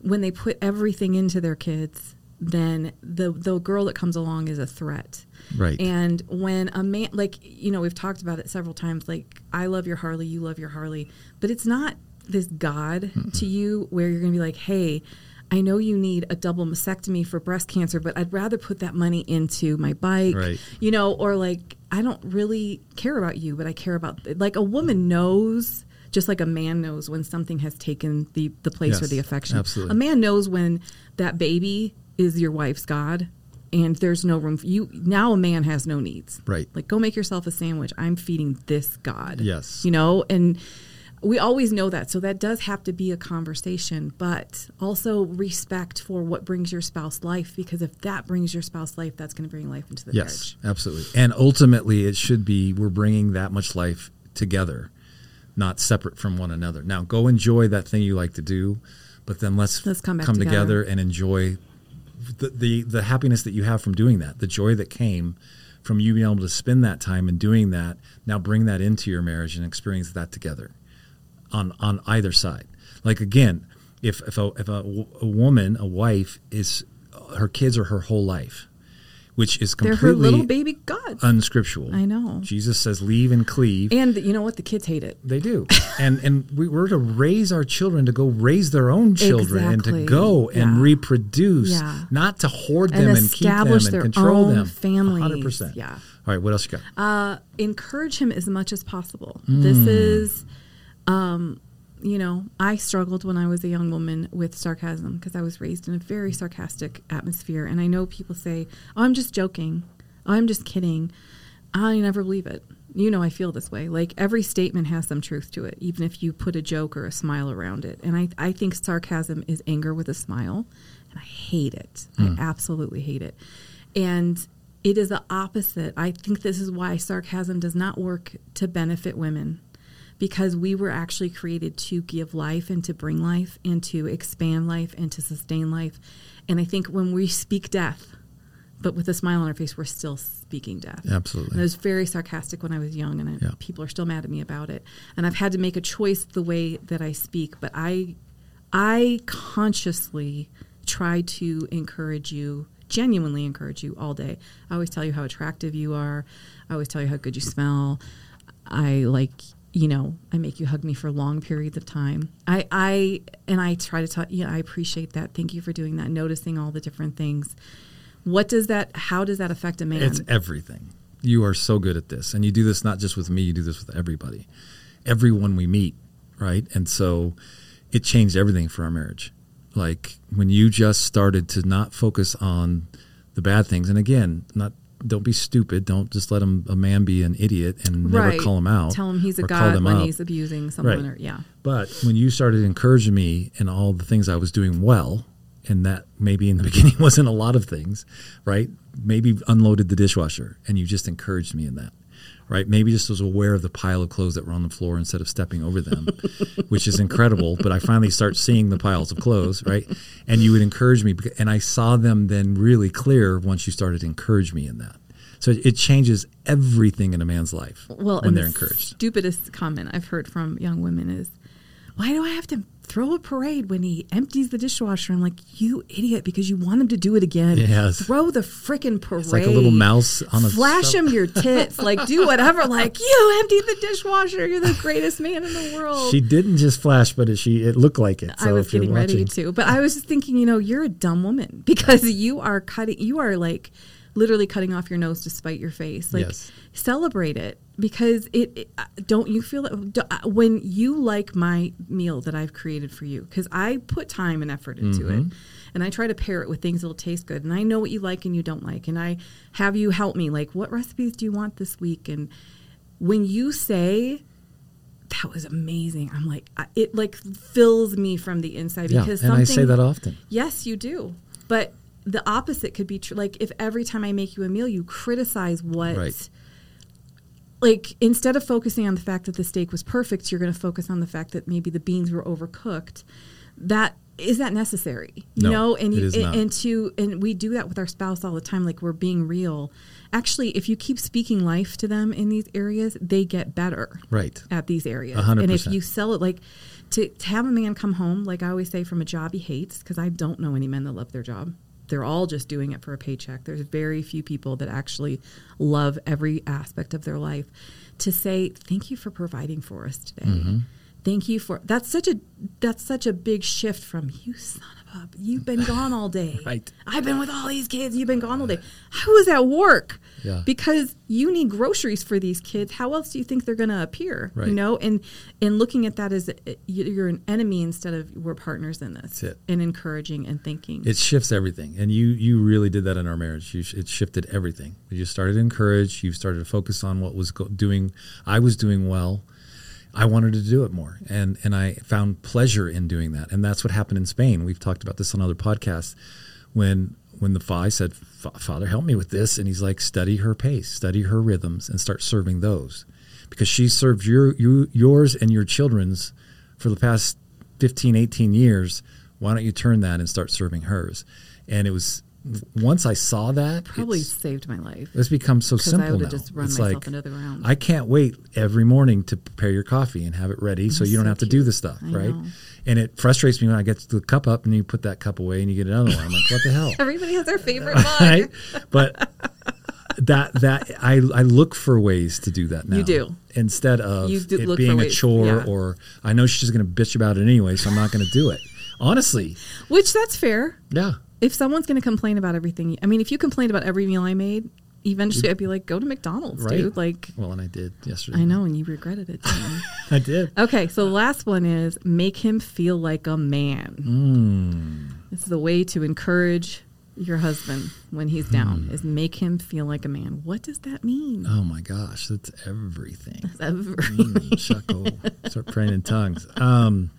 S2: when they put everything into their kids, then the the girl that comes along is a threat.
S1: Right.
S2: And when a man, like, you know, we've talked about it several times, like, I love your Harley, you love your Harley, but it's not this God to you where you're going to be like, hey, I know you need a double mastectomy for breast cancer, but I'd rather put that money into my bike,
S1: Right.
S2: you know, or like, I don't really care about you, but I care about, like, a woman knows. Just like a man knows when something has taken the, the place or the affection.
S1: absolutely.
S2: A man knows when that baby is your wife's God and there's no room for you. Now a man has no needs.
S1: Right.
S2: Like, go make yourself a sandwich. I'm feeding this God.
S1: Yes.
S2: You know, and we always know that. So that does have to be a conversation, but also respect for what brings your spouse life because if that brings your spouse life, that's going to bring life into the
S1: Yes,
S2: marriage.
S1: absolutely. And ultimately, it should be we're bringing that much life together, not separate from one another. Now, go enjoy that thing you like to do, but then let's,
S2: Let's come back
S1: together.
S2: together.
S1: and enjoy the, the the happiness that you have from doing that, the joy that came from you being able to spend that time and doing that. Now, bring that into your marriage and experience that together on on either side. Like again, if if a if a, woman, a wife is her kids are her whole life, which is
S2: They're
S1: completely
S2: her little baby gods.
S1: unscriptural.
S2: I know.
S1: Jesus says, "Leave and cleave."
S2: and you know what? The kids hate it.
S1: they do, and and we were to raise our children to go raise their own children and to go and reproduce,
S2: Yeah.
S1: not to hoard
S2: And
S1: them and keep them
S2: establish
S1: and
S2: their
S1: control
S2: own
S1: them.
S2: families.
S1: hundred percent.
S2: Yeah.
S1: All right, what else you got?
S2: uh, encourage him as much as possible. This is, um, you know, I struggled when I was a young woman with sarcasm because I was raised in a very sarcastic atmosphere. And I know people say, oh, I'm just joking. Oh, I'm just kidding. I never believe it. You know, I feel this way. Like every statement has some truth to it, even if you put a joke or a smile around it. And I, I think sarcasm is anger with a smile. And I hate it. I hmm. absolutely hate it. And it is the opposite. I think this is why sarcasm does not work to benefit women because we were actually created to give life and to bring life and to expand life and to sustain life. And I think when we speak death, but with a smile on our face, we're still speaking death.
S1: Absolutely.
S2: And I was very sarcastic when I was young, and I,
S1: Yeah.
S2: people are still mad at me about it. And I've had to make a choice the way that I speak, but I, I consciously try to encourage you, genuinely encourage you all day. I always tell you how attractive you are. I always tell you how good you smell. I like you know, I make you hug me for long periods of time. I, I, and I try to talk, yeah, I appreciate that. Thank you for doing that, noticing all the different things. What does that, how does that affect a man?
S1: It's everything. You are so good at this. And you do this not just with me, you do this with everybody. Everyone we meet, right? And so it changed everything for our marriage. Like when you just started to not focus on the bad things. And again, not don't be stupid. Don't just let him, a man be an idiot and never
S2: Right.
S1: call him out.
S2: Tell him he's a god when
S1: up.
S2: he's abusing someone
S1: Right.
S2: or, yeah.
S1: But when you started encouraging me and all the things I was doing well, and that maybe in the beginning wasn't a lot of things, right? Maybe unloaded the dishwasher and you just encouraged me in that, right? Maybe just was aware of the pile of clothes that were on the floor instead of stepping over them, which is incredible. But I finally start seeing the piles of clothes, right? And you would encourage me, and I saw them then really clear once you started to encourage me in that. So it changes everything in a man's life
S2: Well,
S1: when they're
S2: the
S1: encouraged.
S2: Stupidest comment I've heard from young women is, "Why do I have to throw a parade when he empties the dishwasher?" I'm like, "You idiot!" Because you want him to do it again.
S1: Yes.
S2: Throw the freaking parade.
S1: It's like a little mouse on a
S2: Flash
S1: stuff-
S2: him your tits. like do whatever. Like you emptied the dishwasher. You're the greatest man in the world.
S1: She didn't just flash, but it, she it looked like it. So
S2: I was
S1: if you're
S2: getting ready to, but I was just thinking, you know, you're a dumb woman because you are cutting, you are like literally cutting off your nose to spite your face. Like,
S1: Yes.
S2: celebrate it because it, it. uh, Don't you feel that uh, when you like my meal that I've created for you? Because I put time and effort into it,
S1: Mm-hmm.
S2: and I try to pair it with things that'll taste good, and I know what you like and you don't like, and I have you help me. Like, what recipes do you want this week? And when you say that was amazing. I'm like, it like fills me from the inside
S1: Yeah,
S2: because
S1: and
S2: something.
S1: I say that often.
S2: Yes, you do. But the opposite could be true. Like if every time I make you a meal, you criticize what.
S1: Right.
S2: Like instead of focusing on the fact that the steak was perfect, you're going to focus on the fact that maybe the beans were overcooked. That is that necessary, you
S1: No,
S2: know? And you, and, and to and we do that with our spouse all the time. Like we're being real. Actually, if you keep speaking life to them in these areas, they get better
S1: Right.
S2: at these areas.
S1: A hundred
S2: And if you sell it, like to, to have a man come home, like I always say, from a job he hates, because I don't know any men that love their job. They're all just doing it for a paycheck. There's very few people that actually love every aspect of their life. To say thank you for providing for us today.
S1: Mm-hmm.
S2: Thank you for that's such a that's such a big shift from you son of a you've been gone all day.
S1: Right.
S2: I've been with all these kids. You've been gone all day. I was at work.
S1: Yeah.
S2: Because you need groceries for these kids. How else do you think they're going to appear?
S1: Right.
S2: You know, and and looking at that as uh, you- you're an enemy instead of we're partners in this. And encouraging and thinking.
S1: It shifts everything, and you you really did that in our marriage. You, it shifted everything. You started to encourage. You started to focus on what was go- doing. I was doing well. I wanted to do it more, and and I found pleasure in doing that. And that's what happened in Spain. We've talked about this on other podcasts. When when the fa I said, "Father, help me with this," and he's like, "Study her pace, study her rhythms, and start serving those," because she served your you, yours and your children's for the past 15, 18 years. Why don't you turn that and start serving hers? And it was once I saw that,
S2: Probably saved my life.
S1: it's become so simple
S2: would've
S1: now.
S2: just run
S1: it's
S2: myself
S1: like
S2: into the ground.
S1: I can't wait every morning to prepare your coffee and have it ready, so you don't have to do the stuff,
S2: I
S1: right?
S2: know.
S1: And it frustrates me when I get the cup up and you put that cup away and you get another one. I'm like, what the hell?
S2: Everybody has their favorite mug.
S1: right? But that that I I look for ways to do that now.
S2: You do.
S1: instead of
S2: do
S1: it being a chore
S2: yeah.
S1: or I know she's going to bitch about it anyway, so I'm not going to do it. Honestly,
S2: Which that's fair.
S1: yeah,
S2: If someone's going to complain about everything, I mean, if you complained about every meal I made, eventually I'd be like, go to McDonald's,
S1: right.
S2: dude. Like,
S1: well, and I did yesterday.
S2: I know, and you regretted it.
S1: I did.
S2: Okay, so the last one is make him feel like a man.
S1: Mm.
S2: This is the way to encourage your husband when he's down
S1: Hmm.
S2: is make him feel like a man. What does that mean?
S1: Oh my gosh, that's everything.
S2: Ever-
S1: Mm, shucko. Start praying in tongues. Um,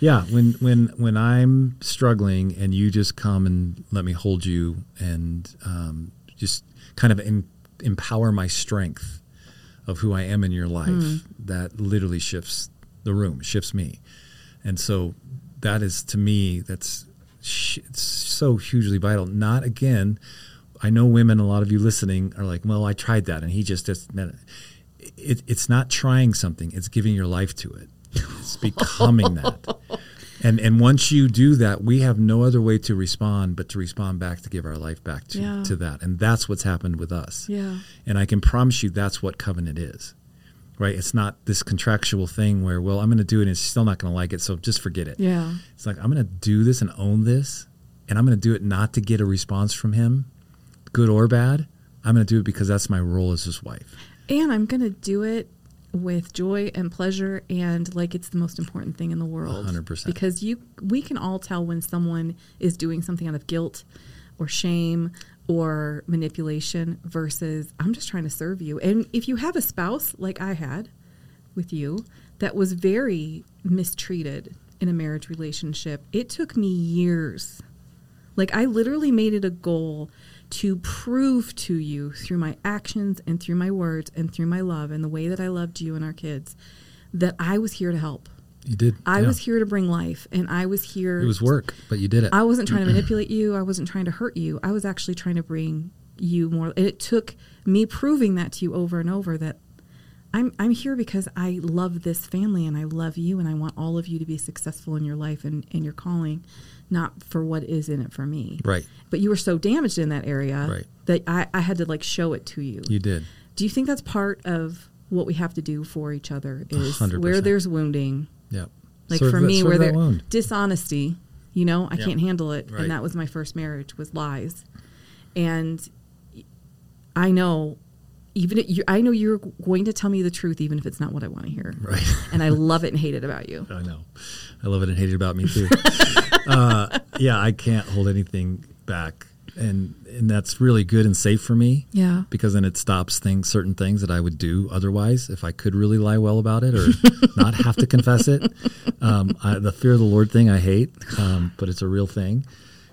S1: yeah, when when when I'm struggling and you just come and let me hold you and um, just kind of em- empower my strength of who I am in your life, that literally shifts the room, shifts me, and so that is to me that's sh- it's so hugely vital. Not again. I know women. A lot of you listening are like, "Well, I tried that, and he just just." It, it's not trying something; it's giving your life to it. It's becoming that. And and once you do that, we have no other way to respond but to respond back to give our life back to,
S2: Yeah.
S1: to that. And that's what's happened with us.
S2: Yeah.
S1: And I can promise you that's what covenant is. right? It's not this contractual thing where, well, I'm going to do it and it's still not going to like it, so just forget it.
S2: Yeah.
S1: It's like I'm going to do this and own this, and I'm going to do it not to get a response from him, good or bad. I'm going to do it because that's my role as his wife.
S2: And I'm going to do it with joy and pleasure and like it's the most important thing in the world.
S1: 100%.
S2: Because you we can all tell when someone is doing something out of guilt or shame or manipulation versus I'm just trying to serve you. And if you have a spouse like I had with you that was very mistreated in a marriage relationship, it took me years. Like I literally made it a goal to prove to you through my actions and through my words and through my love and the way that I loved you and our kids that I was here to help.
S1: You did.
S2: I
S1: yeah.
S2: was here to bring life and I was here
S1: It was work, but you did it.
S2: I wasn't trying to manipulate you. I wasn't trying to hurt you. I was actually trying to bring you more. And it took me proving that to you over and over that I'm I'm here because I love this family and I love you and I want all of you to be successful in your life and, and your calling, not for what is in it for me.
S1: right.
S2: But you were so damaged in that area
S1: Right.
S2: that I, I had to like show it to you.
S1: You did.
S2: Do you think that's part of what we have to do for each other is
S1: 100%.
S2: where there's wounding,
S1: Yep.
S2: like
S1: Serve
S2: for
S1: that-
S2: me where there
S1: wound.
S2: dishonesty you know i
S1: Yeah.
S2: can't handle it
S1: Right.
S2: and that was my first marriage was lies and i know even if you, i know you're going to tell me the truth even if it's not what i want to hear
S1: Right.
S2: and i love it and hate it about you
S1: I know. I love it and hate it about me too. uh, yeah, I can't hold anything back, and and that's really good and safe for me
S2: yeah
S1: because then it stops things, certain things that I would do otherwise if I could really lie well about it or not have to confess it. Um, I, the fear of the Lord thing I hate, um, but it's a real thing.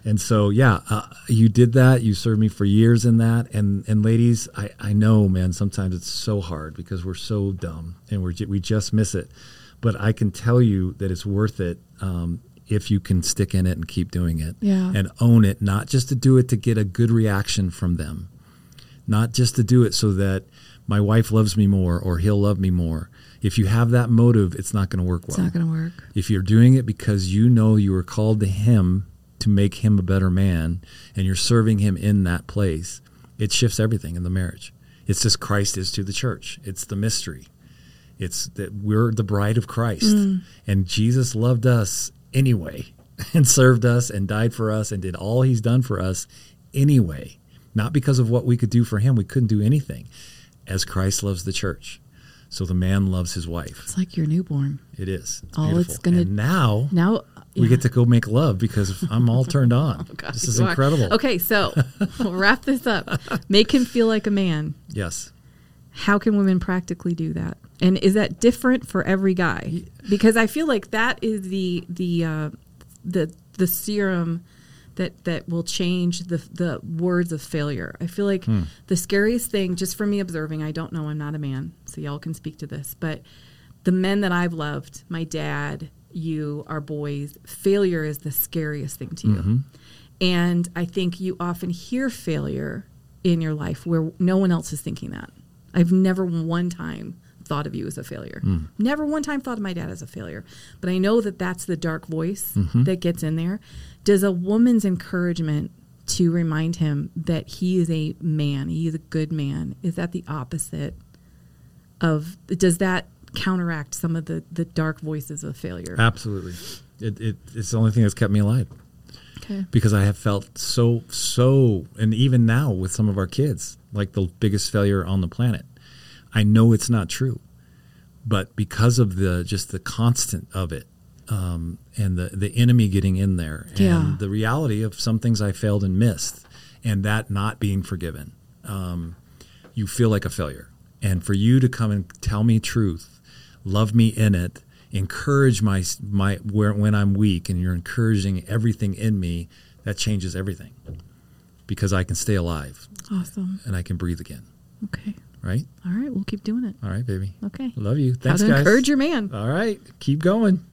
S1: And so, yeah, uh, you did that. You served me for years in that. And and ladies, I, I know, man, sometimes it's so hard because we're so dumb and we're we just miss it. But I can tell you that it's worth it um, if you can stick in it and keep doing it
S2: Yeah.
S1: and own it, not just to do it to get a good reaction from them, not just to do it so that my wife loves me more or he'll love me more. If you have that motive, it's not going to work well.
S2: it's not going to work
S1: If you're doing it because you know you were called to Him to make Him a better man and you're serving Him in that place, it shifts everything in the marriage. It's just Christ is to the church, it's the mystery. It's that we're the bride of Christ mm. and Jesus loved us anyway and served us and died for us and did all He's done for us anyway. Not because of what we could do for Him, we couldn't do anything. As Christ loves the church. So the man loves his wife.
S2: it's like your newborn
S1: It is. It's
S2: All it's gonna-
S1: and now
S2: now
S1: we get to go make love because I'm all turned on.
S2: Oh, God,
S1: this is
S2: you are.
S1: incredible.
S2: okay so we'll wrap this up make him feel like a man
S1: Yes.
S2: how can women practically do that and is that different for every guy because i feel like that is the the uh, the the serum that that will change the the words of failure i feel like the scariest thing just from me observing i don't know i'm not a man so y'all can speak to this but the men that i've loved my dad you are boys failure is the scariest thing to you mm-hmm. and i think you often hear failure in your life where no one else is thinking that I've never one time thought of you as a failure. Mm. Never one time thought of my dad as a failure. But I know that that's the dark voice mm-hmm. that gets in there. Does a woman's encouragement to remind him that he is a man, he is a good man, is that the opposite of, does that counteract some of the, the dark voices of failure?
S1: Absolutely. It, it, it's the only thing that's kept me alive
S2: Okay.
S1: because I have felt so, so, and even now with some of our kids, like the biggest failure on the planet. I know it's not true, but because of the just the constant of it, um, and the the enemy getting in there, and
S2: Yeah.
S1: the reality of some things I failed and missed, and that not being forgiven, um, you feel like a failure. And for you to come and tell me truth, love me in it, encourage my my where when I'm weak, and you're encouraging everything in me, that changes everything, because I can stay alive
S2: Awesome.
S1: and I can breathe again.
S2: Okay.
S1: Right?
S2: All right. We'll keep doing it.
S1: All right, baby.
S2: Okay.
S1: Love you.
S2: How to
S1: guys.
S2: encourage your man.
S1: All right, keep going.